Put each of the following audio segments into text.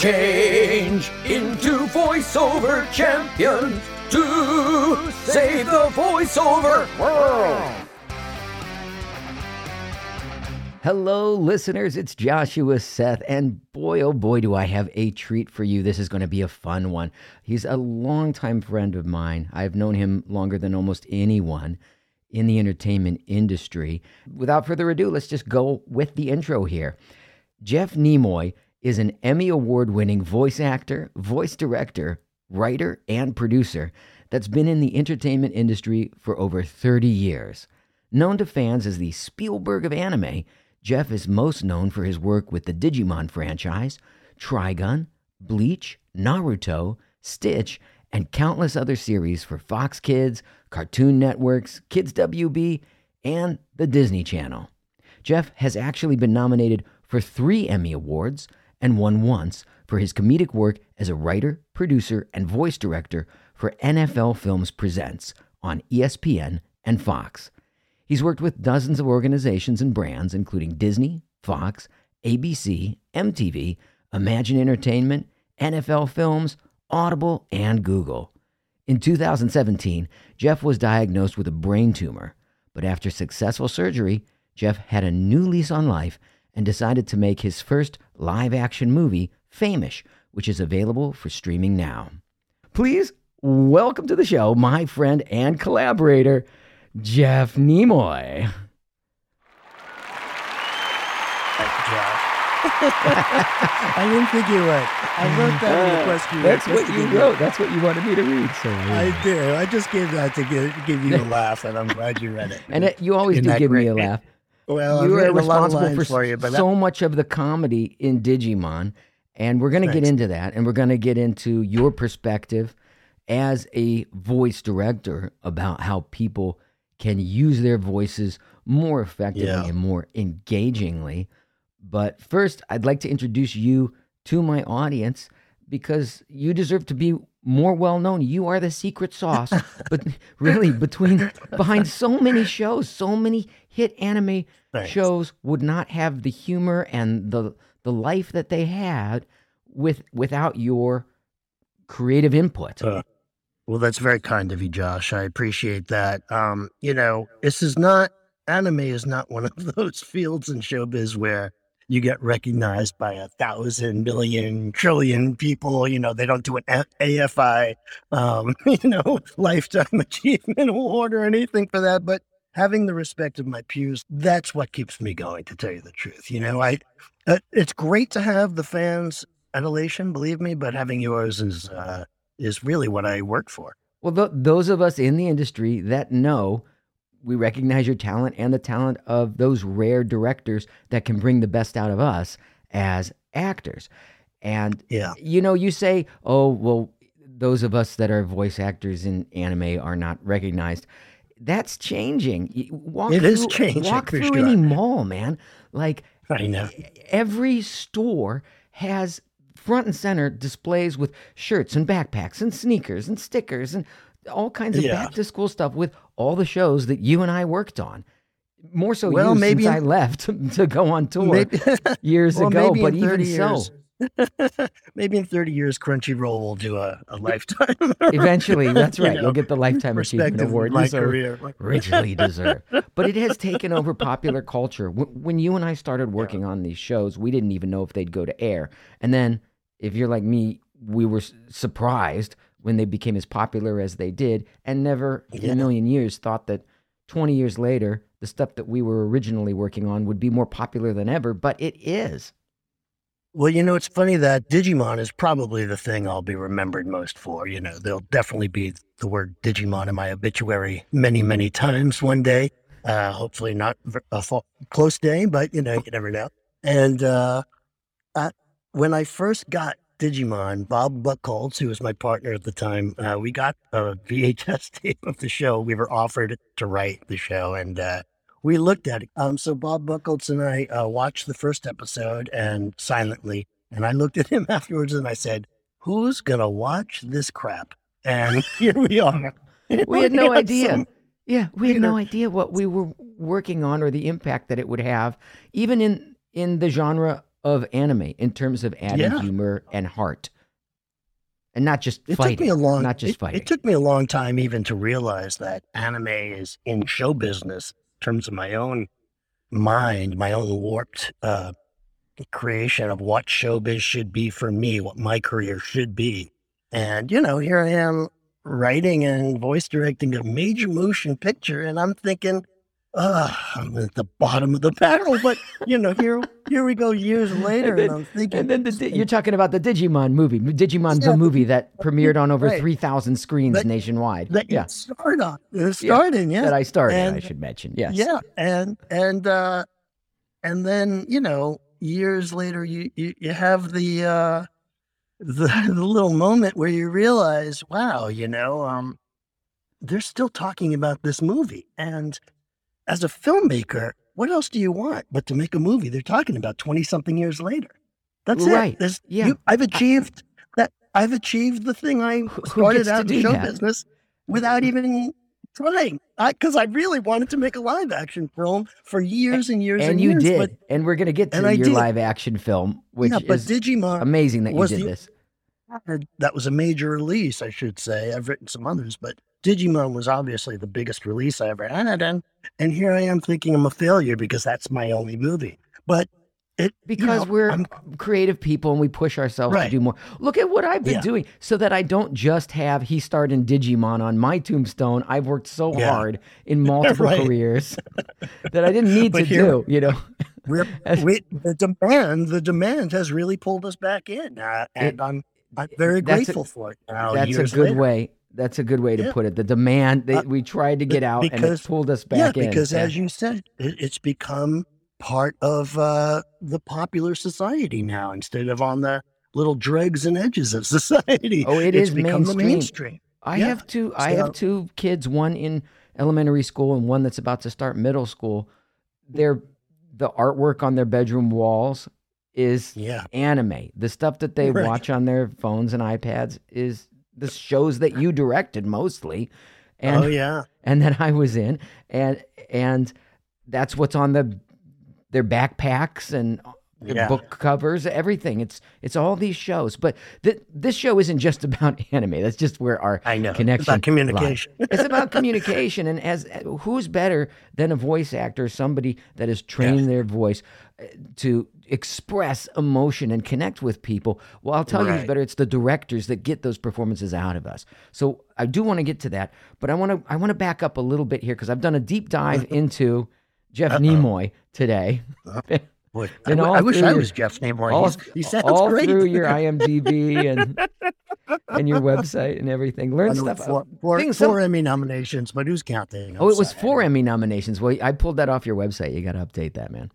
Change into voiceover champions to save the voiceover world. Hello, listeners. It's Joshua Seth, and boy, oh boy, do I have a treat for you. This is going to be a fun one. He's a longtime friend of mine. I've known him longer than almost anyone in the entertainment industry. Without further ado, let's just go with the intro here. Jeff Nimoy is an Emmy Award winning voice actor, voice director, writer, and producer that's been in the entertainment industry for over 30 years. Known to fans as the Spielberg of anime, Jeff is most known for his work with the Digimon franchise, Trigun, Bleach, Naruto, Stitch, and countless other series for Fox Kids, Cartoon Networks, Kids WB, and the Disney Channel. Jeff has actually been nominated for three Emmy Awards and won once for his comedic work as a writer, producer, and voice director for NFL Films Presents on ESPN and Fox. He's worked with dozens of organizations and brands, including Disney, Fox, ABC, MTV, Imagine Entertainment, NFL Films, Audible, and Google. In 2017, Jeff was diagnosed with a brain tumor, but after successful surgery, Jeff had a new lease on life and decided to make his first live action movie, Fame-ish, which is available for streaming now. Please welcome to the show my friend and collaborator, Jeff Nimoy. I didn't think you would. I wrote that in the uh, question. That's what you give wrote. That's what you wanted me to read. So I do. I just gave that to give, give you a laugh, and I'm glad you read it. and it, you always Isn't do that give me a laugh. Well, you are written a lot of responsible for, for you, so much of the comedy in Digimon, and we're going to get into that, and we're going to get into your perspective as a voice director about how people can use their voices more effectively Yeah. and more engagingly. But first, I'd like to introduce you to my audience because you deserve to be more well known. You are the secret sauce, but really between behind so many shows, so many hit anime shows would not have the humor and the the life that they had with without your creative input. Uh, Well, that's very kind of you, Josh. I appreciate that. Um, you know, this is not anime is not one of those fields in showbiz where you get recognized by a thousand million trillion people. You know, they don't do an AFI, um, you know, lifetime achievement award or anything for that. But having the respect of my peers, that's what keeps me going. To tell you the truth, you know, I uh, it's great to have the fans adulation, believe me, but having yours is uh, is really what I work for. Well, th- those of us in the industry that know, we recognize your talent and the talent of those rare directors that can bring the best out of us as actors. And Yeah. you know, you say, "Oh, well, those of us that are voice actors in anime are not recognized." That's changing. Walk It is through, changing, Walk through sure. any mall, man. Like I know. every store has front and center displays with shirts and backpacks and sneakers and stickers and all kinds of Yeah. back to school stuff with all the shows that you and I worked on. More so Well, maybe since in- I left to go on tour Maybe, years well, ago, but even 30 so, years. maybe in 30 years, Crunchyroll will do a, a lifetime. eventually, that's you right, know, you'll get the Lifetime Achievement Award. my You so career. richly deserve. But it has taken over popular culture. When you and I started working on these shows, we didn't even know if they'd go to air. And then, if you're like me, we were surprised when they became as popular as they did, and never in a million years thought that 20 years later, the stuff that we were originally working on would be more popular than ever. But it is. Well, you know, it's funny that Digimon is probably the thing I'll be remembered most for. You know, there'll definitely be the word Digimon in my obituary many, many times one day. Uh, hopefully not a fa- close day, but you know, you never know. And uh, I, when I first got Digimon, Bob Buchholz, who was my partner at the time, uh, we got a VHS tape of the show. We were offered to write the show, and uh, we looked at it. Um, so Bob Buchholz and I uh, watched the first episode and silently, and I looked at him afterwards and I said, "Who's gonna watch this crap?" And here we are. We had no idea. some- Yeah, we had you no idea what we were working on or the impact that it would have, even in in the genre of anime in terms of adding Yeah. humor and heart, and not just It fighting. took me a long not just it, fighting. It took me a long time even to realize that anime is in show business in terms of my own mind, my own warped uh, creation of what showbiz should be for me, what my career should be. And you know, here I am writing and voice directing a major motion picture, and I'm thinking, uh, I'm at the bottom of the barrel. But you know, here here we go years later, and, then- I'm thinking, and then the, you're talking about the Digimon movie, Digimon Yeah, the movie that premiered on over right. three thousand screens That- nationwide. that yeah, you start on, starting, yeah. that I started. I should mention. Yes. Yeah, and and uh, and then you know, years later, you you, you have the uh, the the little moment where you realize, wow, you know, um, they're still talking about this movie, and as a filmmaker, what else do you want but to make a movie they're talking about twenty something years later? That's Right. it. There's, Yeah. you, I've achieved that. I've achieved the thing I started out in show that? business without even trying. Because I, really wanted to make a live action film for years and years and, years. And you years. did, But, and we're gonna get to your did. live action film, which yeah, but is Digimon amazing that you did the- this. that was a major release, I should say. I've written some others, but Digimon was obviously the biggest release I ever had, and and here I am thinking I'm a failure because that's my only movie. But it you because know, we're I'm- creative people and we push ourselves to do more. Look at what I've been Yeah. doing so that I don't just have he starred in Digimon on my tombstone. I've worked so Yeah. hard in multiple Right. careers that I didn't need to here- do, you know. we, the demand, the demand has really pulled us back in, uh, and I'm I'm very that's a- grateful for it. Now, That's a good later. way. That's a good way to Yeah. put it. The demand that Uh, we tried to get out and it pulled us Yeah, back in. because Yeah. as you said, it, it's become part of uh, the popular society now instead of on the little dregs and edges of society. Oh, it it's is become the mainstream. mainstream. I Yeah, have two. I have two kids. One in elementary school and one that's about to start middle school. Their the artwork on their bedroom walls is Yeah, anime. The stuff that they Right. watch on their phones and iPads is the shows that you directed mostly, and oh yeah, and that I was in, and and that's what's on the their backpacks and Yeah. book covers, everything. It's it's all these shows, but th- this show isn't just about anime. That's just where our I know. connection It's about communication. it's about communication, and as who's better than a voice actor, somebody that has trained their voice uh, to express emotion and connect with people. Well, I'll tell you who's better. It's the directors that get those performances out of us. So I do want to get to that, but I want to I want to back up a little bit here because I've done a deep dive into Jeff Nimoy today. Boy, I, And w- wish I your- was Jeff Nimoy. all, he sounds all great. through your IMDb and and your website and everything. Learn stuff. Four, four, things some- Emmy nominations, but who's counting? Oh, I'm it was sorry. four Emmy nominations. Well, I pulled that off your website. You got to update that, man.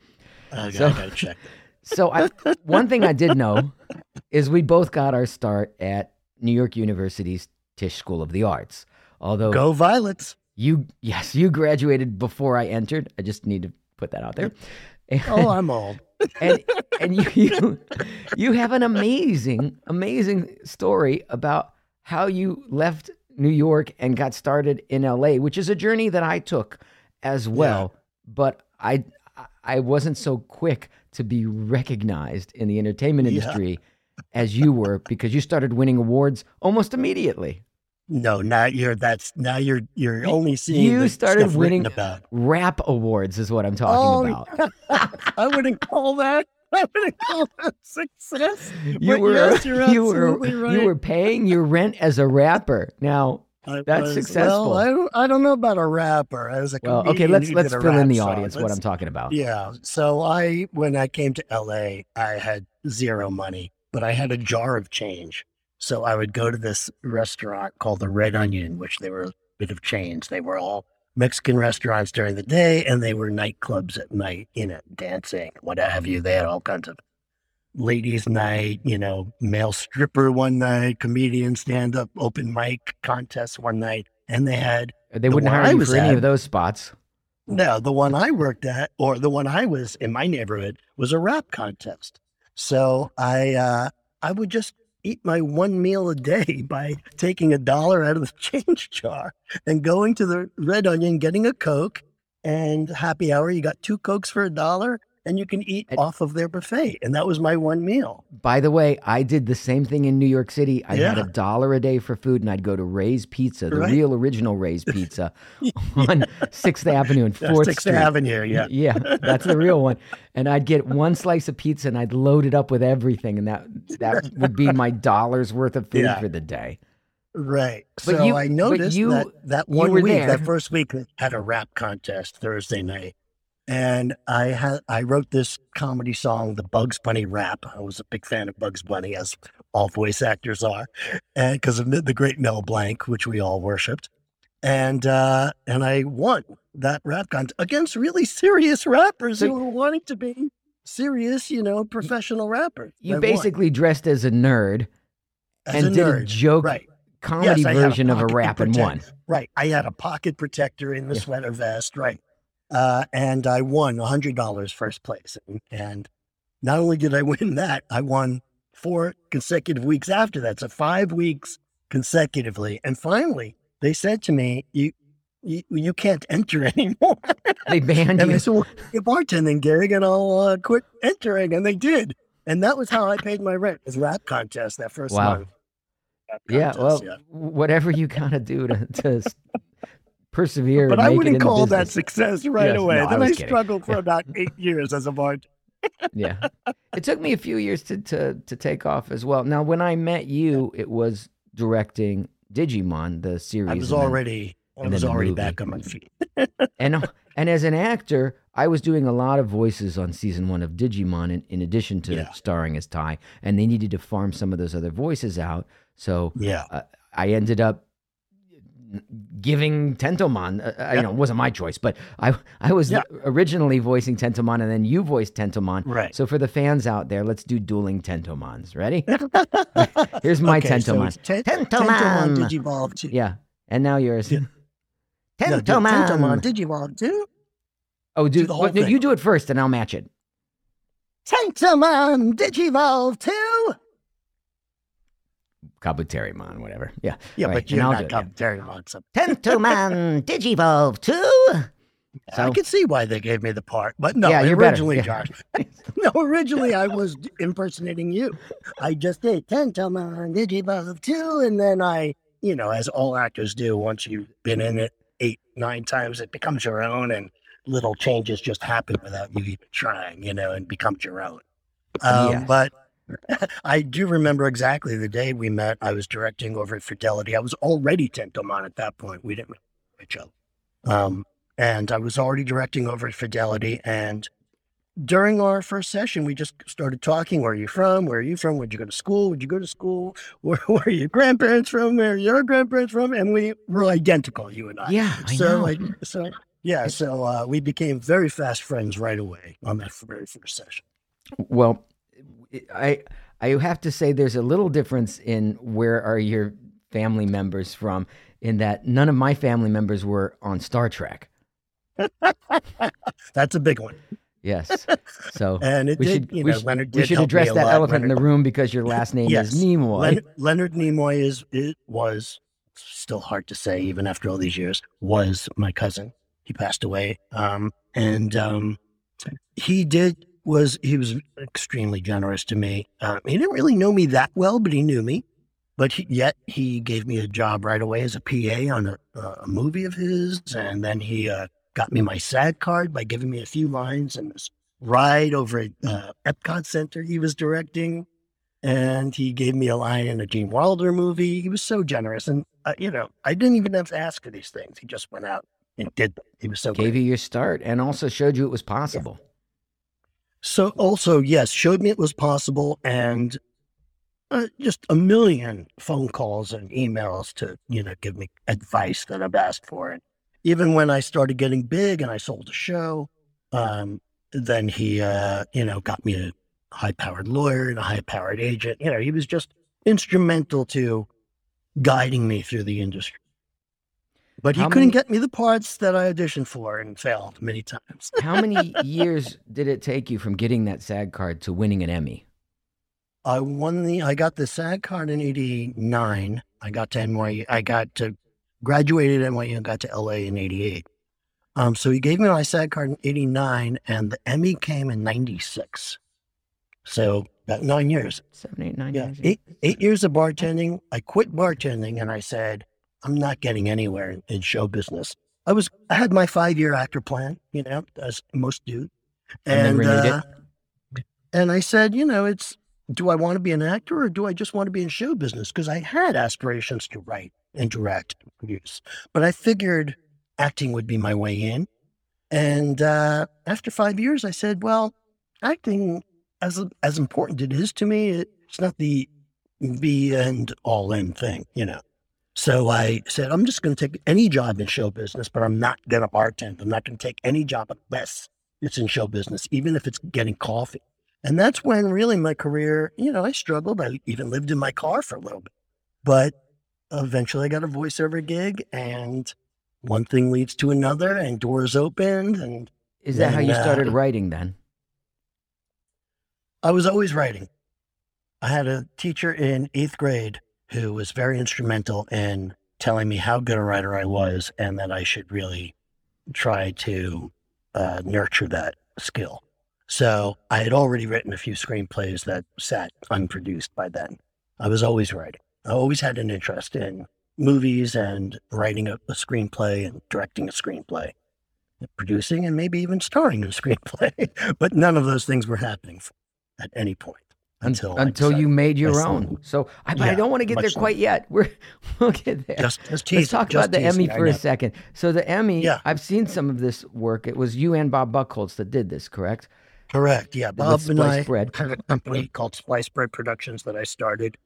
I gotta, So- I gotta check. So, I, one thing I did know is we both got our start at New York University's Tisch School of the Arts. Although Go Violets. you, yes, you graduated before I entered. I just need to put that out there. Oh, I'm old. and and you, you you have an amazing amazing story about how you left New York and got started in LA, which is a journey that I took as well. But I I wasn't so quick to be recognized in the entertainment Yeah. industry as you were because you started winning awards almost immediately. No, now you're that's now you're you're only seeing you the started winning about. Rap awards is what I'm talking Oh, about. I wouldn't call that. I wouldn't call that success. You were yes, you were right. you were paying your rent as a rapper. Now I that's was- successful. Well, I don't, I don't know about a rapper. I was a Well, okay, let's let's fill in the song. audience what Let's- I'm talking about. Yeah. So I, when I came to LA, I had zero money, but I had a jar of change. So I would go to this restaurant called the Red Onion, which they were a bit of chains. They were all Mexican restaurants during the day and they were nightclubs at night, you know, dancing, what have you. They had all kinds of ladies' night, you know, male stripper one night, comedian stand up, open mic contest one night. And they had They The wouldn't hire you for any at- of those spots. no, the one I worked at, or the one I was in my neighborhood, was a rap contest. So I uh, I would just eat my one meal a day by taking a dollar out of the change jar and going to the Red Onion, getting a Coke, and happy hour. You got two Cokes for a dollar, and you can eat And- off of their buffet. And that was my one meal. By the way, I did the same thing in New York City. I had a dollar a day for food, and I'd go to Ray's Pizza, the Right. real original Ray's Pizza, on Sixth Avenue and Fourth Sixth. Avenue, yeah. yeah, that's the real one. And I'd get one slice of pizza, and I'd load it up with everything, and that that would be my dollar's worth of food Yeah. for the day. Right. But so you- I noticed you- that that one week, there. that first week, had a rap contest Thursday night, and I had I wrote this comedy song, the Bugs Bunny rap. I was a big fan of Bugs Bunny, as all voice actors are, and because of the the great Mel Blanc, which we all worshipped, and uh, and I won that rap contest against really serious rappers who were wanting to be serious, you know, professional rappers. I You won basically dressed as a nerd as and a did nerd. a joke right. comedy Yes, I had a version of a rap and protect- won. Right. I had a pocket protector in the Yeah. sweater vest. Right. Uh, and I won $100 first place. And, and not only did I win that, I won four consecutive weeks after that. So five weeks consecutively. And finally, they said to me, you, you, you can't enter anymore. They banned and you. I said, well, you're bartending, Gary, and I'll uh, quit entering. And they did. And that was how I paid my rent, was rap contest that first Wow. month. Rap Yeah, contest, well, whatever you gotta do to, to persevere. But I wouldn't call that success right Yes, away. no, I then I, kidding. struggled for Yeah. about eight years as a bartender. Yeah, it took me a few years to to to take off as well. Now, when I met you, it was directing Digimon, the series. I was then- already, I was already movie. back on my feet. and and as an actor, I was doing a lot of voices on season one of Digimon, in, in addition to Yeah. starring as Ty. And they needed to farm some of those other voices out, so Yeah, uh, I ended up giving Tentomon. Uh, uh, You know, it wasn't my choice, but I I was Yeah. originally voicing Tentomon, and then you voiced Tentomon. right. So for the fans out there, let's do dueling Tentomons. Ready? Here's my Okay, so Tentomon. it's Ten- Tentomon. Tentomon Digivolve 2. yeah, and now yours. Yeah. No, do- Tentomon. Tentomon Digivolve 2. oh, do dude, the whole what- no, thing. you do it first, and I'll match it. Tentomon Digivolve 2. Kabuterimon, whatever. Yeah. Yeah, Right, but you're not it, So Tentomon Digivolve 2. I can see why they gave me the part, but no, Yeah, better, originally, yeah. Josh. no, originally I was impersonating you. I just did Tentomon Digivolve 2, and then I, you know, as all actors do, once you've been in it eight, nine times, it becomes your own, and little changes just happen without you even trying, you know, and becomes your own. Um, Yes. But I do remember exactly the day we met. I was directing over at Fidelity. I was already Tentomon at that point. We didn't know each other. Um, and I was already directing over at Fidelity. And during our first session, we just started talking. Where are you from? Where are you from? Where'd you go to school? Would you go to school? Where, where are your grandparents from? Where are your grandparents from? And we were identical, you and I. Yeah, I so, know. I, so yeah, so uh, we became very fast friends right away on that very first session. Well, I I have to say there's a little difference in where are your family members from in that none of my family members were on Star Trek. That's a big one. Yes. So And it we did, should you we know, should, Leonard we should address that lot. elephant in the room because your last name Yes. is Nimoy. Leonard, Leonard Nimoy is it was still hard to say even after all these years. Was my cousin. He passed away, um, and um, he did was he was extremely generous to me. Um, he didn't really know me that well, but he knew me. But he, yet he gave me a job right away as a PA on a, a movie of his, and then he uh, got me my SAG card by giving me a few lines and this ride over at uh, Epcot Center he was directing and he gave me a line in a Gene Wilder movie. He was so generous, and uh, you know, I didn't even have to ask for these things. He just went out and did them. He was so Gave great. you your start and also showed you it was possible. So also, yes, showed me it was possible, and uh, just a million phone calls and emails to you know give me advice that I've asked for. And even when I started getting big and I sold a show, um, then he uh, you know got me a high-powered lawyer and a high-powered agent. You know, he was just instrumental to guiding me through the industry. But he How couldn't many- get me the parts that I auditioned for and failed many times. How many years did it take you from getting that SAG card to winning an Emmy? I won the. I got the SAG card in '89. I got to NYU. I got to graduated at NYU and got to LA in '88. Um, so he gave me my SAG card in 89 and the Emmy came in 96. So about nine years. Seven, eight, nine Yeah. years. Eight, eight years of bartending. I quit bartending and I said, I'm not getting anywhere in, show business. I was, I had my five year actor plan, you know, as most do. And it? uh, and I said, you know, it's, do I want to be an actor or do I just want to be in show business? Because I had aspirations to write and direct and produce, but I figured acting would be my way in. And uh, after five years, I said, well, acting, as as important it is to me, it, it's not the be and all in thing, you know. So I said, I'm just going to take any job in show business, but I'm not going to bartend. I'm not going to take any job unless it's in show business, even if it's getting coffee. And that's when really my career, you know, I struggled. I even lived in my car for a little bit, but eventually I got a voiceover gig and one thing leads to another and doors opened. And Is that how you then, uh, started writing then? I was always writing. I had a teacher in eighth grade who was very instrumental in telling me how good a writer I was and that I should really try to uh, nurture that skill. So I had already written a few screenplays that sat unproduced by then. I was always writing. I always had an interest in movies and writing a, a screenplay and directing a screenplay, and producing and maybe even starring in a screenplay. but none of those things were happening at any point Un- until until you made your own. So I, but I don't want to get there so. quite yet. We're we'll get there. Just, just Let's talk about the Emmy for a second. So the Emmy, Yeah. I've seen some of this work. It was you and Bob Buchholz that did this, correct? Correct. Yeah. Bob and I Bread. had a company called Splice Bread Productions that I started.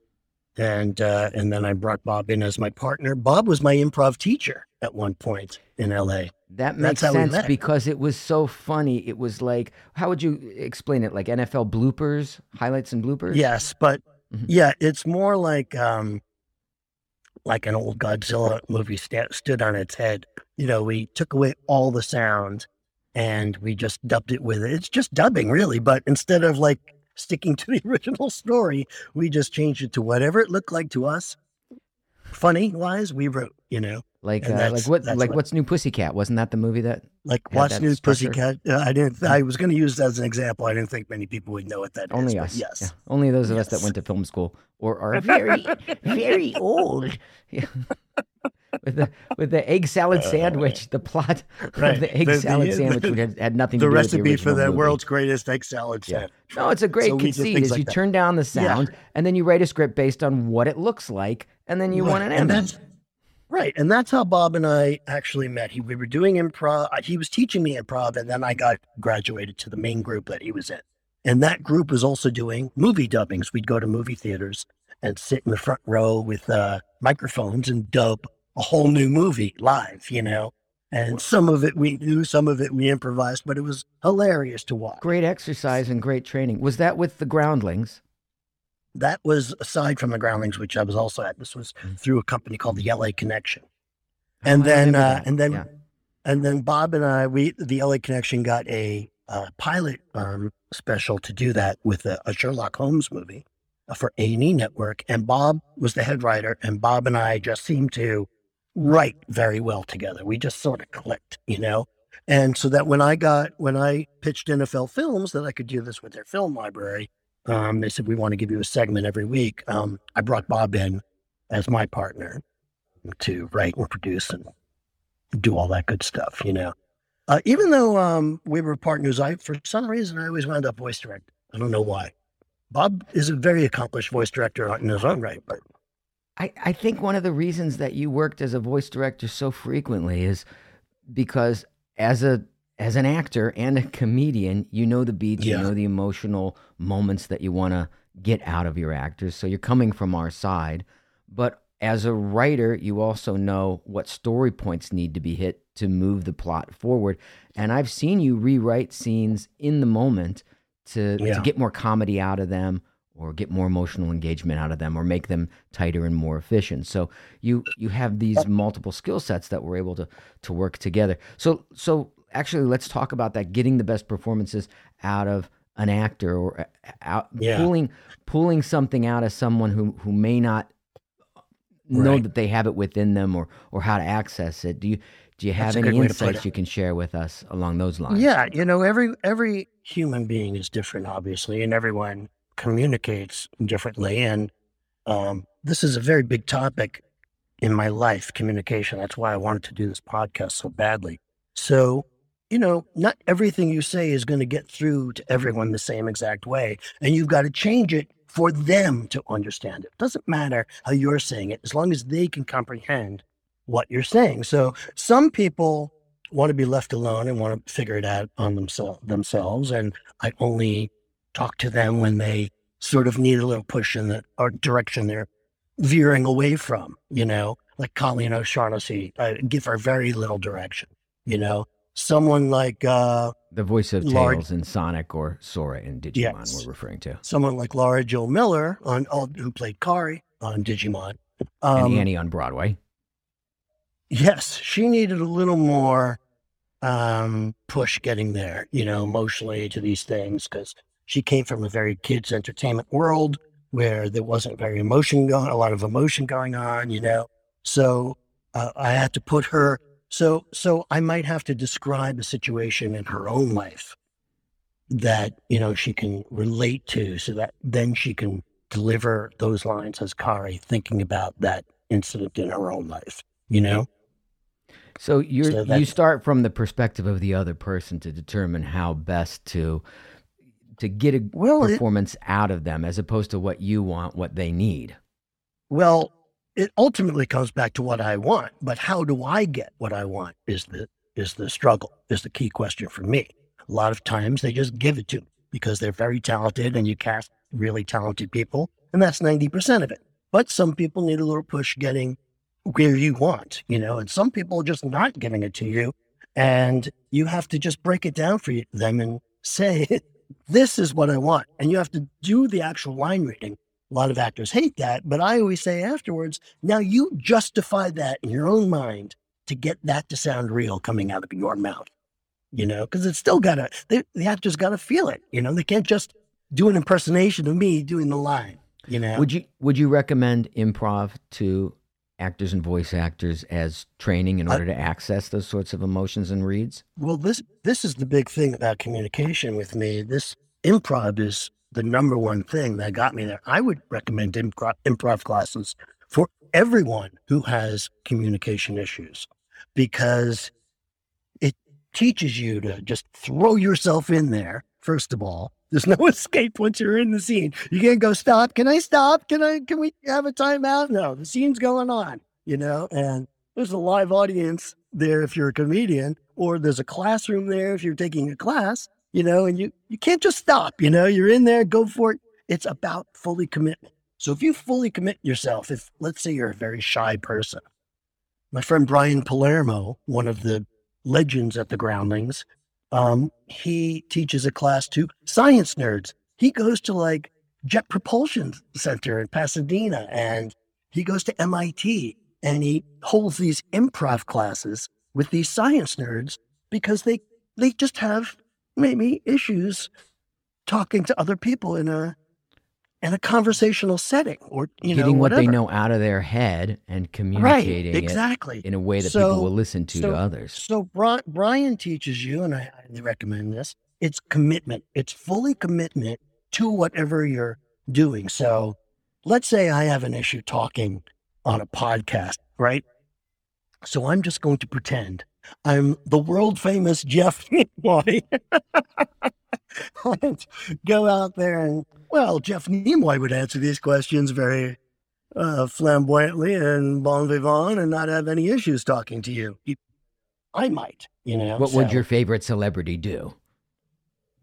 And uh, and then I brought Bob in as my partner. Bob was my improv teacher at one point in LA. That makes That's how we sense because it was so funny. It was like, how would you explain it? Like NFL bloopers, highlights and bloopers? Yes, but Mhm. yeah, it's more like um like an old Godzilla movie sta- stood on its head. You know, we took away all the sound and we just dubbed it with it. It's just dubbing, really, but instead of like sticking to the original story, we just changed it to whatever it looked like to us. Funny wise, we wrote, you know, Like, uh, like what? Like what- what's new Pussycat? Wasn't that the movie that? like Yeah, What's New structure. Pussycat. Uh, I didn't. I was going to use that as an example. I didn't think many people would know what that Only but us. Yes. Yeah. Only those of us that went to film school or are very, very old. Yeah. with the with the egg salad sandwich, the plot of Uh, the egg The- the- salad the- sandwich which had, had nothing The to do with recipe the recipe for the movie. world's greatest egg salad Yeah. sandwich. No, it's a great So conceit. things Is like you that. turn down the Yeah. sound and then you write a script based on what it looks like, and then you Right, want an and that's right, and that's how Bob and I actually met. He, we were doing improv. uh, He was teaching me improv, and then I got graduated to the main group that he was in. And that group was also doing movie dubbings. We'd go to movie theaters and sit in the front row with uh, microphones and dub a whole new movie live. You know, and some of it we knew, some of it we improvised, but it was hilarious to watch. Great exercise and great training. Was that with the Groundlings? That was aside from the Groundlings, which I was also at. This was through a company called the LA Connection. And I then, uh, and then, Yeah. and then Bob and I, we, the LA Connection got a uh, pilot um, special to do that with a, a Sherlock Holmes movie uh, for A&E Network. And Bob was the head writer, and Bob and I just seemed to write very well together. We just sort of clicked, you know? And so that when I got, when I pitched NFL Films that I could do this with their film library, um, they said, we want to give you a segment every week. Um, I brought Bob in as my partner to write and produce and do all that good stuff, you know. Uh, even though um, we were partners, I for some reason I always wound up voice directing. I don't know why. Bob is a very accomplished voice director in his own right, but I, I think one of the reasons that you worked as a voice director so frequently is because as a as an actor and a comedian, you know the beats, you know the emotional moments that you want to get out of your actors. So you're coming from our side, but as a writer, you also know what story points need to be hit to move the plot forward. And I've seen you rewrite scenes in the moment to, to get more comedy out of them or get more emotional engagement out of them or make them tighter and more efficient. So you you have these multiple skill sets that we're able to to work together. So so actually let's talk about that getting the best performances out of an actor or uh, out Yeah. pulling pulling something out of someone who who may not know Right. that they have it within them or or how to access it. Do you Do you have That's any good way to put insights you can share with us along those lines? Yeah, you know, every every human being is different, obviously, and everyone communicates differently. And um, this is a very big topic in my life, communication. That's why I wanted to do this podcast so badly. So, you know, not everything you say is going to get through to everyone the same exact way, and you've got to change it for them to understand it. Doesn't matter how you're saying it, as long as they can comprehend what you're saying. So, some people want to be left alone and want to figure it out on themselves and i only talk to them when they sort of need a little push in the or direction they're veering away from you know like colleen o'shaughnessy i give her very little direction you know someone like uh The voice of Large- Tails in Sonic or Sora in Digimon, Yes. we're referring to. someone like lara jill miller on oh, who played kari on digimon And um, Annie on Broadway. Yes, she needed a little more um, push getting there, you know, emotionally to these things because she came from a very kids entertainment world where there wasn't very emotion going, a lot of emotion going on, you know. So uh, I had to put her. So so I might have to describe a situation in her own life that you know she can relate to, so that then she can deliver those lines as Kari, thinking about that incident in her own life, you know. So you're So you start from the perspective of the other person to determine how best to to get a Well, it- performance out of them as opposed to what you want, what they need. Well, it ultimately comes back to what I want, but how do I get what I want is the is the struggle, is the key question for me. A lot of times they just give it to me because they're very talented and you cast really talented people, and that's 90% of it. But some people need a little push getting where you want, you know, and some people are just not giving it to you. And you have to just break it down for them and say, this is what I want. And you have to do the actual line reading a lot of actors hate that, but I always say afterwards, now you justify that in your own mind to get that to sound real coming out of your mouth, you know, because it's still got to, the actor's got to feel it, you know, they can't just do an impersonation of me doing the line, you know. Would you would you recommend improv to actors and voice actors as training in order to access those sorts of emotions and reads? Well, this this is the big thing about communication with me. This improv is the number one thing that got me there. I would recommend improv, improv classes for everyone who has communication issues because it teaches you to just throw yourself in there. First of all, there's no escape once you're in the scene. You can't go stop. Can I stop? Can I? Can we have a timeout? No, the scene's going on. You know, and there's a live audience there if you're a comedian, or there's a classroom there if you're taking a class, you know, and you, you can't just stop, you know, you're in there, go for it. It's about fully commitment. So if you fully commit yourself, if let's say you're a very shy person, my friend Brian Palermo, one of the legends at the Groundlings, um, he teaches a class to science nerds. He goes to like Jet Propulsion Center in Pasadena and he goes to MIT and he holds these improv classes with these science nerds because they they just have maybe issues talking to other people in a in a conversational setting or you Getting know what they know out of their head and right communicating exactly it in a way that So- people will listen to so- to others. so Brian teaches you, and I highly recommend this. It's commitment. It's fully commitment to whatever you're doing. So, let's say I have an issue talking on a podcast, right? So I'm just going to pretend I'm the world famous Jeff Nimoy. and go out there and well, Jeff Nimoy would answer these questions very uh, flamboyantly and bon vivant and not have any issues talking to you. You- I might, you know. What would your favorite celebrity do?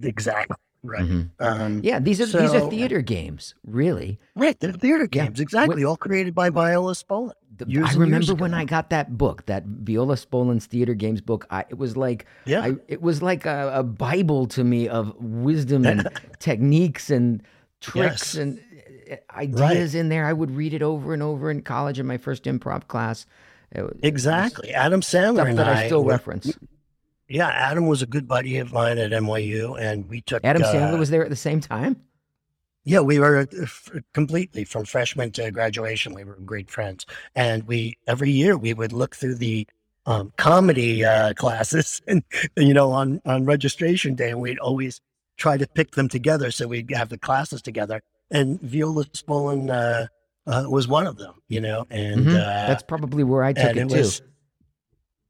exactly right? Mhm. Um, Yeah, these are these are theater games, really. right. They're theater Yeah. games, exactly, all created by Viola Spolin. The- Years I and years remember when. I got that book, that Viola Spolin's theater games book. I, it was like Yeah, I, it was like a, a bible to me of wisdom and techniques and tricks Yes. and uh, ideas in there. I would read it over and over in college in my first improv class. It was exactly. Adam Sandler stuff and that I still were- reference. Yeah, Adam was a good buddy of mine at NYU, and we took Adam uh, Sandler was there at the same time. Yeah, we were uh, f- completely from freshman to graduation. We were great friends, and we every year we would look through the um, comedy uh, classes, and you know, on on registration day, and we'd always try to pick them together, so we'd have the classes together. And Viola Spolin uh, uh, was one of them, you know, and Mhm. uh, That's probably where I took it, it too. was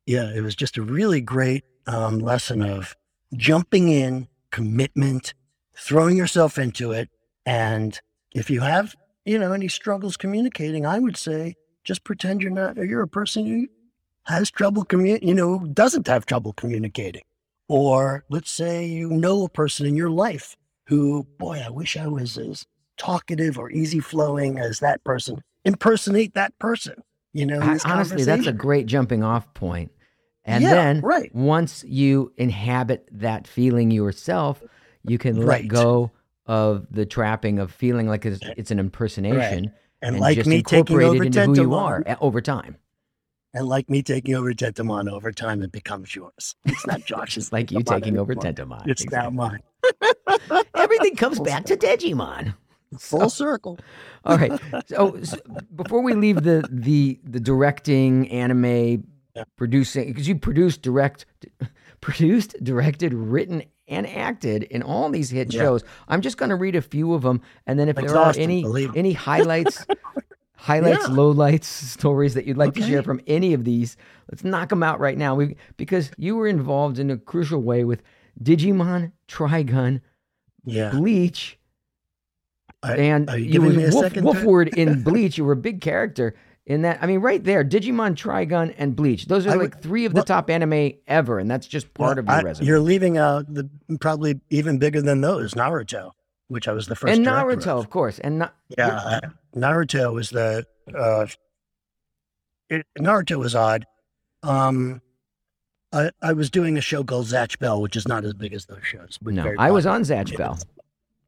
yeah it was just a really great um, lesson of jumping in commitment throwing yourself into it and if you have you know any struggles communicating i would say just pretend you're not you're a person who has trouble commu- you know doesn't have trouble communicating. Or let's say you know a person in your life who boy i wish i was as talkative or easy flowing as that person. Impersonate that person you know I- honestly, that's a great jumping off point. And Yeah, then right. once you inhabit that feeling yourself, you can let go of the trapping of feeling like it's, it's an impersonation And, like just me taking over into who you are eh, over time. and like me taking over Tentomon over time, it becomes yours. It's not Josh's. Just like you taking over. Tentomon. It's now mine. Everything comes back to Digimon. Full circle. All right. So, so before we leave the the the directing, anime, Yeah. producing, because you produced, direct, produced, directed, written, and acted in all these hit Yeah. shows. I'm just going to read a few of them, and then if there are any any highlights, highlights, Yeah. lowlights, stories that you'd like to share from any of these, let's knock them out right now. We because you were involved in a crucial way with Digimon, Trigun, Yeah. Bleach. I- And you you were Wolf, Wolfward in Bleach. You were a big character in that. I mean, right there, Digimon, Trigun, and Bleach. Those are I like would- three of the well- top anime ever, and that's just part Well, of your I- resume. You're leaving out the probably even bigger than those Naruto, which I was the first. and Naruto, of. of course, and not, Yeah, Naruto was the. Uh, it, Naruto was odd. Um, I I was doing a show called Zatch Bell, which is not as big as those shows. but no. I was on Zatch Bell.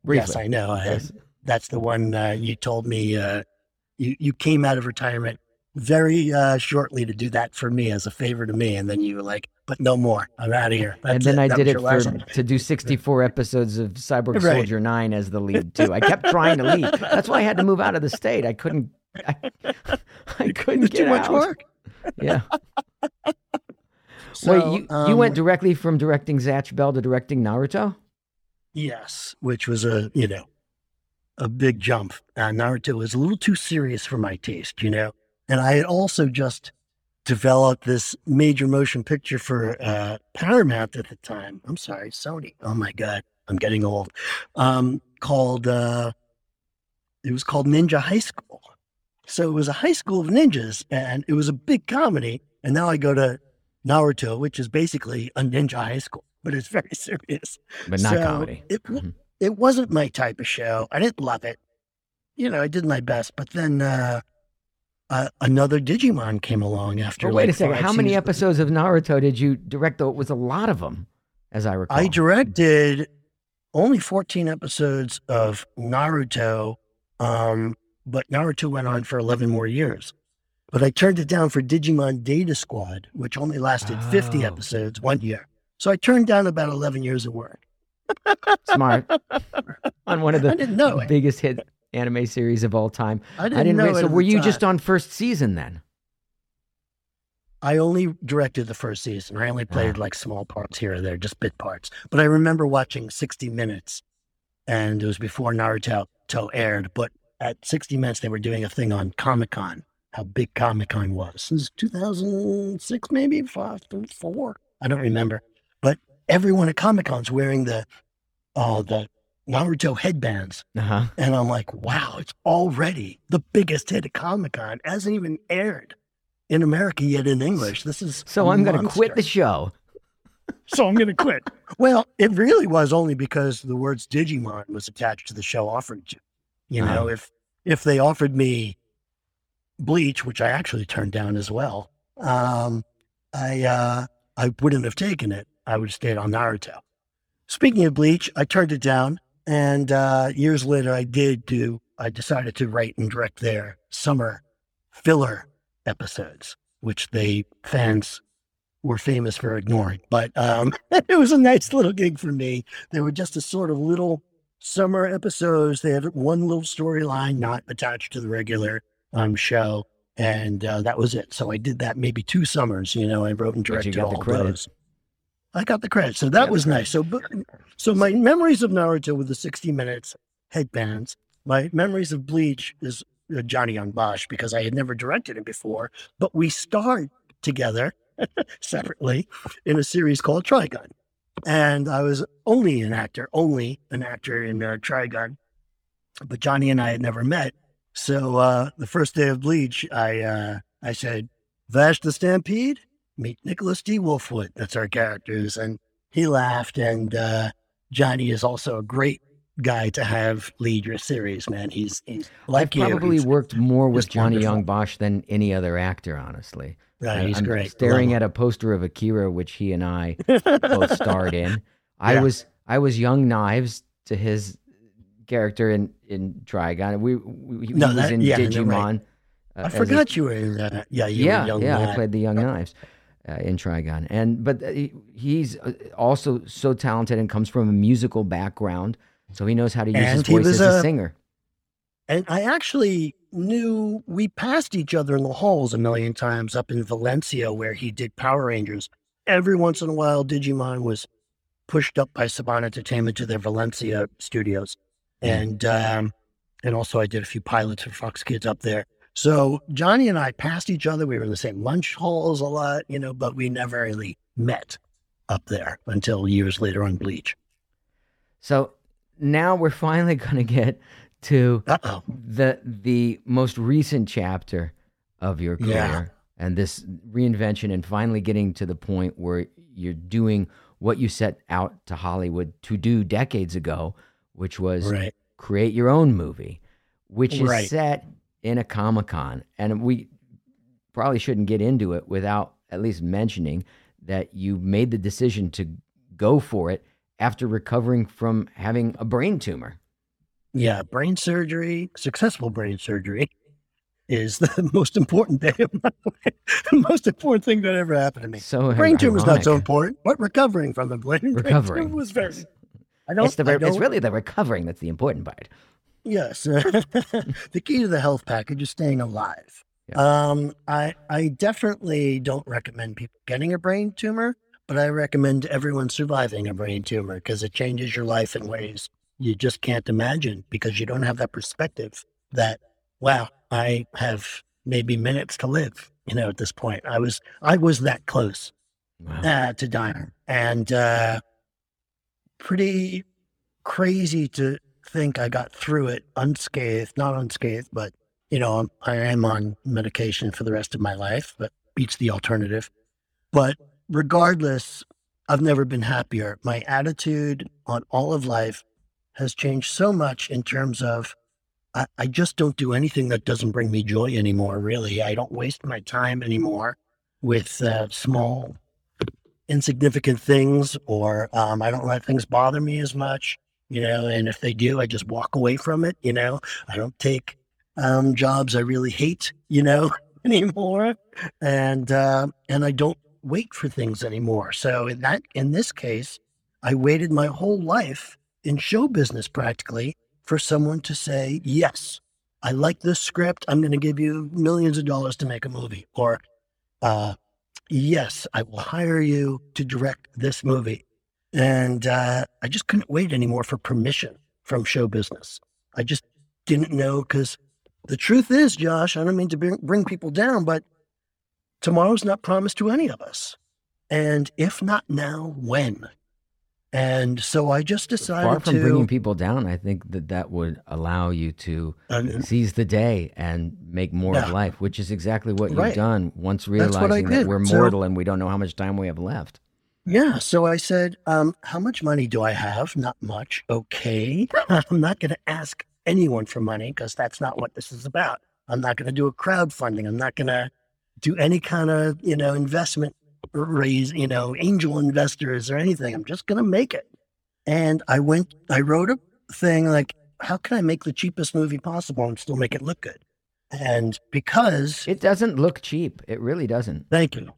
Yes, I know. I, Yes. that's the one uh, you told me. Uh, you you came out of retirement very uh, shortly to do that for me as a favor to me, and then you were like, "But no more. I'm out of here." and That's then I That did it for to do 64 episodes of Cyborg Right. Soldier 9 as the lead too. I kept trying to leave. That's why I had to move out of the state. I couldn't. I, I couldn't It's get too much out. work. Yeah. So, Wait, you, you went um, directly from directing Zatch Bell to directing Naruto? Yes, which was a you know a big jump. Uh, Naruto was a little too serious for my taste, you know, and I had also just developed this major motion picture for uh, Paramount at the time. I'm sorry, Sony. Oh my god, I'm getting old. Um, called uh, it was called Ninja High School. So it was a high school of ninjas, and it was a big comedy. And now I go to Naruto, which is basically a ninja high school, but it's very serious. But not So comedy. It, Mhm. It wasn't my type of show. I didn't love it. You know, I did my best, but then uh, uh, another Digimon came along after. But wait like a second. How many episodes of Naruto did you direct? Though it was a lot of them, as I recall. I directed only 14 episodes of Naruto, um, but Naruto went on for 11 more years. But I turned it down for Digimon Data Squad, which only lasted 50 Oh. episodes one year. So I turned down about 11 years of work. Smart. On one of the it. biggest hit anime series of all time. I didn't, I didn't. know Re- it so were you just on first season then? I only directed the first season. I only played Ah. like small parts here or there, just bit parts. But I remember watching 60 Minutes, and it was before Naruto aired. But at 60 Minutes, they were doing a thing on Comic Con, how big Comic Con was. This was 2006, maybe five, four. I don't remember. Everyone at Comic Con's wearing the, uh, the Naruto headbands. Uh huh. And I'm like, wow, it's already the biggest hit at Comic Con. Hasn't even aired in America yet in English. This is So I'm going to quit the show. so I'm going to quit. well, it really was only because the words Digimon was attached to the show offered to. You know, Oh. if if they offered me Bleach, which I actually turned down as well, um, I uh, I wouldn't have taken it. I would have stayed on Naruto. Speaking of Bleach, I turned it down, and uh, years later, I did do. I decided to write and direct their summer filler episodes, which they fans were famous for ignoring. But um, it was a nice little gig for me. They were just a sort of little summer episodes. They had one little storyline not attached to the regular um, show. and uh, that was it. So I did that maybe two summers. You know, I wrote and directed all those. I got the credit, so that was nice. So, so my memories of Naruto with the sixty minutes headbands. My memories of Bleach is uh, Johnny Yong Bosch because I had never directed it before, but we starred together separately in a series called Trigun. And I was only an actor, only an actor in uh, Trigun. But Johnny and I had never met. So uh, the first day of Bleach, I uh, I said, Vash the Stampede, meet Nicholas D. Wolfwood. That's our characters. And he laughed. And uh, Johnny is also a great guy to have lead your series, man. He's, he's like I've probably He's- worked more with Johnny wonderful. Yong Bosch than any other actor, honestly. right, he's I'm great. Staring Love at a poster of Akira, which he and I both starred in. I Yeah. was I was Young Knives to his character in in Trigun. We, we he No, was that- in yeah, Digimon. uh, I as a- forgot you were in that. Yeah, you yeah, were young yeah. I played the Young Knives uh, in Trigun, and but uh, he, he's uh, also so talented and comes from a musical background, so he knows how to use his And he voice as a a- singer. And I actually knew we passed each other in the halls a million times up in Valencia where he did Power Rangers. Every once in a while, Digimon was pushed up by Saban Entertainment to their Valencia studios. And um, and also I did a few pilots for Fox Kids up there. So Johnny and I passed each other. We were in the same lunch halls a lot, you know, but we never really met up there until years later on Bleach. So now we're finally going to get to Uh oh. the the most recent chapter of your career Yeah. and this reinvention and finally getting to the point where you're doing what you set out to Hollywood to do decades ago, which was Right. create your own movie, which is Right. set in a Comic Con. And we probably shouldn't get into it without at least mentioning that you made the decision to go for it after recovering from having a brain tumor. Yeah, brain surgery, successful brain surgery is the most important day of my life. the most important thing that ever happened to me. So brain tumor's not so important, but recovering from the brain, brain tumor was very. I don't. It's, the, I it's don't- really the recovering that's the important part. Yes. the key to the health package is staying alive. Yeah. Um, I I definitely don't recommend people getting a brain tumor, but I recommend everyone surviving a brain tumor because it changes your life in ways you just can't imagine because you don't have that perspective that wow, I have maybe minutes to live. You know, at this point, I was I was that close Wow. uh, to dying, and uh, pretty crazy to think I got through it unscathed, not unscathed, but you know, I'm, on medication for the rest of my life, but beats the alternative. But regardless, I've never been happier. My attitude on all of life has changed so much in terms of I, I just don't do anything that doesn't bring me joy anymore, really. I don't waste my time anymore with uh, small, insignificant things, or um, I don't let things bother me as much, you know. And if they do, I just walk away from it, you know. I don't take um, jobs I really hate, you know, anymore, and uh, and I don't wait for things anymore. So in that, in this case, I waited my whole life in show business practically for someone to say yes. I like this script. I'm going to give you millions of dollars to make a movie, or uh, yes, I will hire you to direct this movie. And uh, I just couldn't wait anymore for permission from show business. I just didn't know because the truth is, Josh, I don't mean to bring, bring people down, but tomorrow's not promised to any of us. And if not now, when? And so I just decided Far from to. bringing people down, I think that that would allow you to uh, seize the day and make more of life, which is exactly what you've done once realizing that we're So- mortal and we don't know how much time we have left. Yeah. So I said, um, how much money do I have? Not much. Okay. I'm not going to ask anyone for money because that's not what this is about. I'm not going to do a crowdfunding. I'm not going to do any kind of, you know, investment raise, you know, angel investors or anything. I'm just going to make it. And I went, I wrote a thing like, how can I make the cheapest movie possible and still make it look good? And because It doesn't look cheap. It really doesn't. Thank you.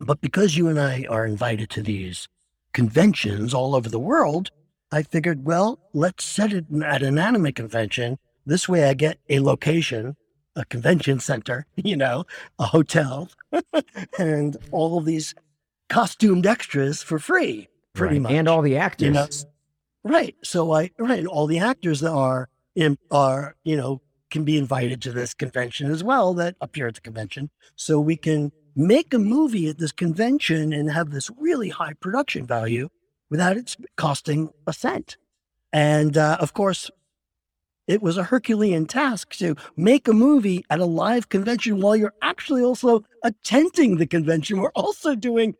But because you and I are invited to these conventions all over the world, I figured, well, let's set it at an anime convention. This way I get a location a convention center, you know, a hotel, and all of these costumed extras for free, pretty Right. much. And all the actors. you know, right. So I right, all the actors that are in are you know can be invited to this convention as well that appear at the convention, so we can make a movie at this convention and have this really high production value without it costing a cent. And uh, of course, it was a Herculean task to make a movie at a live convention while you're actually also attending the convention. We're also doing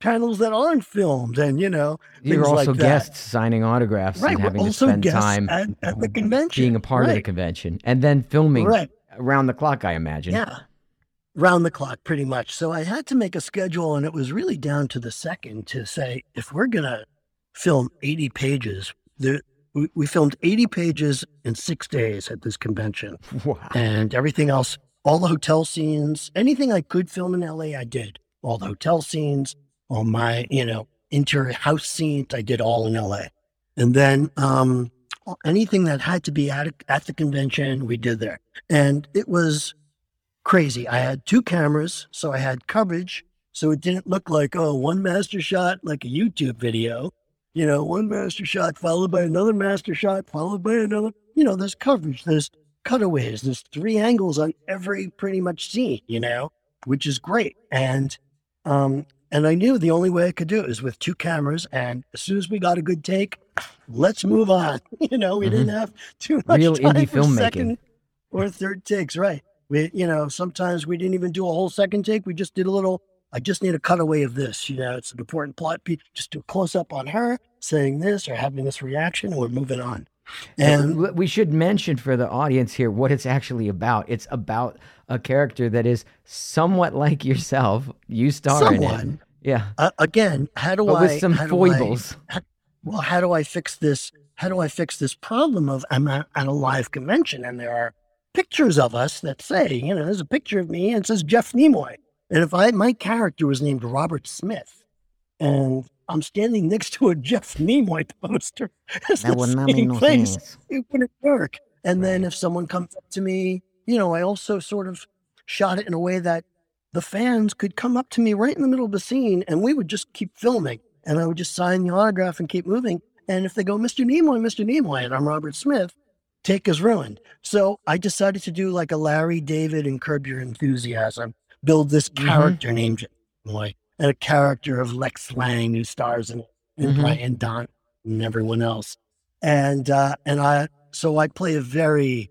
panels that aren't filmed and, you know, You're like also that. guests signing autographs right. and We're having to also spend guests time at, at the convention. being a part of the convention and then filming Right. around the clock, I imagine. Yeah. Round the clock, pretty much. So I had to make a schedule, and it was really down to the second to say if we're going to film 80 pages, there, we, we filmed 80 pages in six days at this convention. Wow. and everything else, all the hotel scenes, anything I could film in LA, I did. All the hotel scenes, all my, you know, interior house scenes, I did all in LA. And then um, anything that had to be at, at the convention, we did there. And it was crazy. I had two cameras, so I had coverage. So it didn't look like, oh, one master shot like a YouTube video, you know, one master shot followed by another master shot, followed by another. You know, there's coverage, there's cutaways, there's three angles on every pretty much scene, you know, which is great. And um, and I knew the only way I could do it is with two cameras. And as soon as we got a good take, let's move on. You know, we didn't have too much Real time indie for filmmaking. second or third takes, right? We, you know, sometimes we didn't even do a whole second take. We just did a little. I just need a cutaway of this. You know, it's an important plot piece. Just do a close up on her saying this or having this reaction, and we're moving on. And we should mention for the audience here what it's actually about. It's about a character that is somewhat like yourself. You star in it. Yeah. uh, again, how do But I? with some do I- foibles. well, how do I fix this? How do I fix this problem of I'm at, at a live convention and there are pictures of us that say, you know, there's a picture of me and it says Jeff Nimoy. And if I, my character was named Robert Smith and I'm standing next to a Jeff Nimoy poster, it's That the would not make same no place. It wouldn't work. And then if someone comes up to me, you know, I also sort of shot it in a way that the fans could come up to me right in the middle of the scene and we would just keep filming and I would just sign the autograph and keep moving. And if they go, Mr. Nimoy, Mr. Nimoy, and I'm Robert Smith, take is ruined. So I decided to do like a Larry David and Curb Your Enthusiasm, build this Mhm. character named Jeff Nimoy and a character of Lex Lang who stars in, in Mhm. Brian Don and everyone else. And, uh, and I, so I play a very,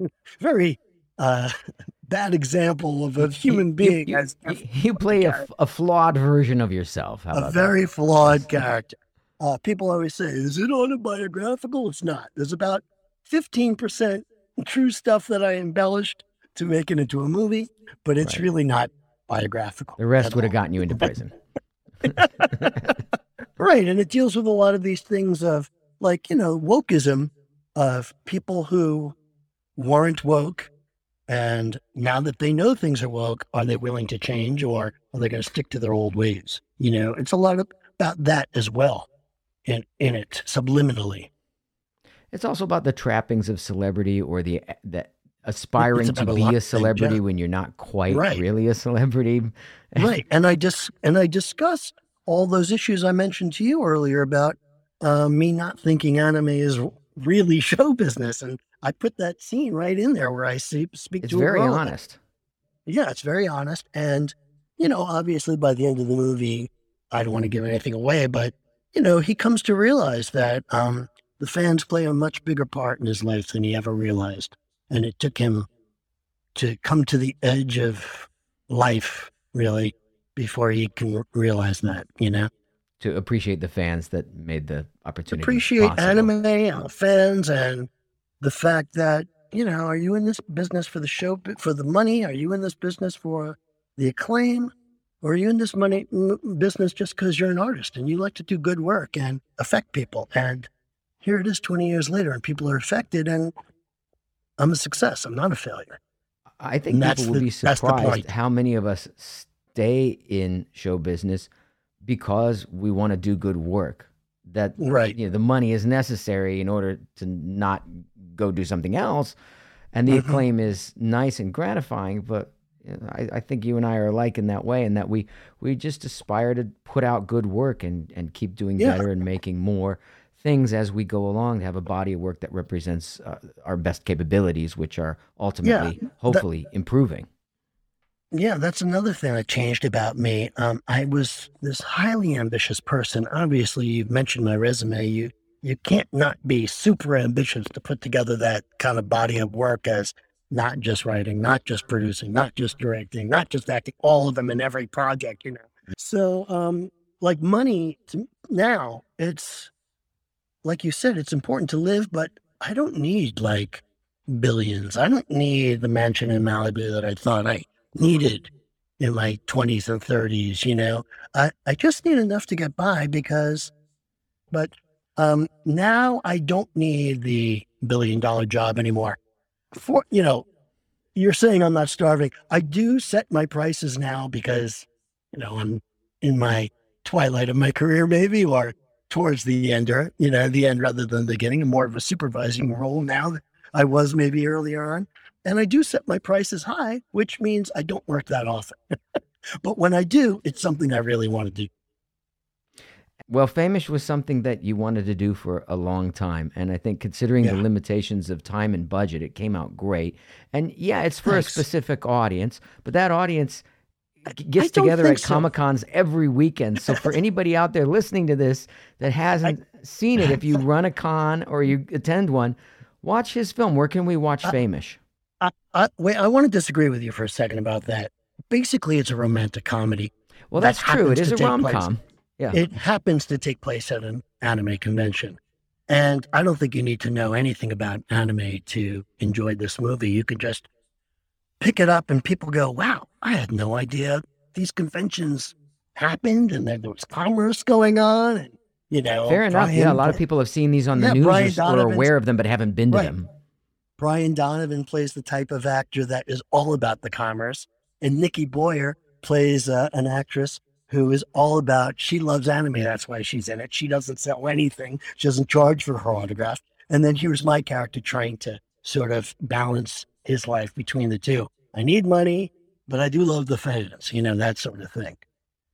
very, uh, bad example of a human being You, as you- you play a flawed version of yourself. A very flawed character. Uh, people always say, "Is it autobiographical?" It's not. It's about fifteen percent true stuff that I embellished to make it into a movie, but it's Right. really not biographical. The rest would have gotten you into prison. right, and it deals with a lot of these things of like you know wokeism of people who weren't woke, and now that they know things are woke, are they willing to change or are they going to stick to their old ways? You know, it's a lot of, about that as well in in it subliminally. It's also about the trappings of celebrity or the the aspiring to about a be a celebrity when you're not quite Right. really a celebrity. right and i just and i discuss all those issues i mentioned to you earlier about uh, me not thinking anime is really show business and i put that scene right in there where i see, speak It's to a very honest. yeah it's very honest and you know obviously by the end of the movie i don't want to give anything away but you know he comes to realize that um, the fans play a much bigger part in his life than he ever realized and it took him to come to the edge of life really before he can realize that you know To appreciate the fans that made the opportunity. appreciate possible. anime and fans and the fact that you know are you in this business for the show for the money are you in this business for the acclaim or are you in this money business just because you're an artist and you like to do good work and affect people and here it is 20 years later and people are affected and i'm a success i'm not a failure I think And people will be surprised how many of us stay in show business because we want to do good work. That right you know, the money is necessary in order to not go do something else. and the Mhm. acclaim is nice and gratifying. But you know, I, I think you and I are alike in that way, in that we we just aspire to put out good work and and keep doing Yeah. better and making more things as we go along to have a body of work that represents uh, our best capabilities, which are ultimately, hopefully, improving. Yeah, that's another thing that changed about me. Um, I was this highly ambitious person. Obviously, you've mentioned my resume. You you can't not be super ambitious to put together that kind of body of work as not just writing, not just producing, not just directing, not just acting, all of them in every project, you know. So, um, like money to, now, it's like you said, it's important to live, but I don't need like billions. I don't need the mansion in Malibu that I thought I needed in my 20s and 30s, you know. I, I just need enough to get by because, but um, now I don't need the billion dollar job anymore. For, you know, you're saying I'm not starving. I do set my prices now because, you know, I'm in my twilight of my career, maybe, or towards the end, or, you know, the end rather than the beginning, more of a supervising role now than I was maybe earlier on. And I do set my prices high, which means I don't work that often. but when I do, it's something I really want to do. Well, Fame-ish was something that you wanted to do for a long time. And I think considering the limitations of time and budget, it came out great. And yeah, it's for Thanks. a specific audience, but that audience gets together at so. Comic Cons every weekend. So for anybody out there listening to this that hasn't seen it, if you run a con or you attend one, watch his film. Where can we watch Fame-ish? I, I, wait, I want to disagree with you for a second about that. Basically, it's a romantic comedy. Well, that that's true. It is a rom com. Yeah. It happens to take place at an anime convention. And I don't think you need to know anything about anime to enjoy this movie. You can just pick it up and people go, wow, I had no idea these conventions happened and there was commerce going on. And, you know, Fair enough. yeah, a lot of people have seen these on the Yeah, news Brian or, or Donovan's- aware of them, but haven't been to Right. them. Brian Donovan plays the type of actor that is all about the commerce, and Nikki Boyer plays uh, an actress who is all about. She loves anime, that's why she's in it. She doesn't sell anything. She doesn't charge for her autograph. And then here's my character trying to sort of balance his life between the two. I need money, but I do love the fans, you know, that sort of thing.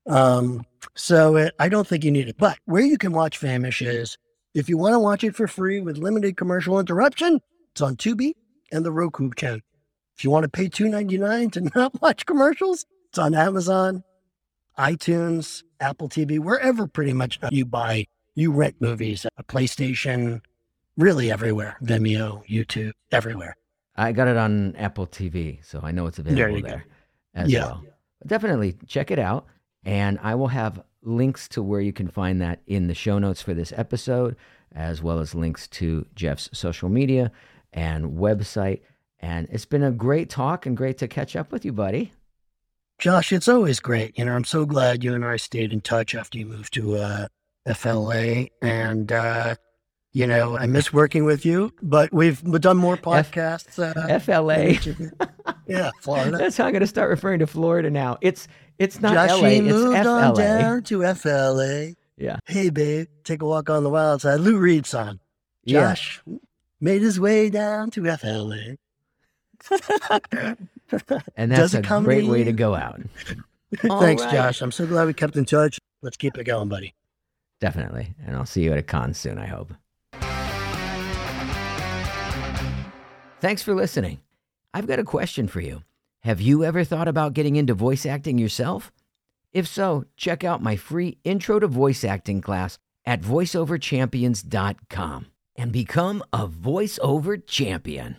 Um, so uh, I don't think you need it. But where you can watch Fame-ish is if you want to watch it for free with limited commercial interruption, it's on Tubi and the Roku channel. If you want to pay two ninety nine to not watch commercials, it's on Amazon, iTunes, Apple TV, wherever pretty much you buy, you rent movies, a PlayStation, really everywhere, Vimeo, YouTube, everywhere. I got it on Apple TV, so I know it's available go. there as Yeah. well. Definitely check it out. And I will have links to where you can find that in the show notes for this episode, as well as links to Jeff's social media and website. And it's been a great talk and great to catch up with you, buddy. Josh, it's always great. You know, I'm so glad you and I stayed in touch after you moved to uh, FLA. And, uh, you know, I miss working with you, but we've, we've done more podcasts. Uh, FLA. yeah, Florida. That's how I'm going to start referring to Florida now. It's it's not Joshy LA, it's moved on FLA. down to FLA. Yeah. Hey, babe, take a walk on the wild side. Lou Reed song. Yeah. Josh made his way down to FLA. And that's a great way to go out. Thanks, right. Josh. I'm so glad we kept in touch. Let's keep it going, buddy. Definitely. And I'll see you at a con soon, I hope. Thanks for listening. I've got a question for you. Have you ever thought about getting into voice acting yourself? If so, check out my free Intro to Voice Acting class at voiceoverchampions.com and become a voiceover champion.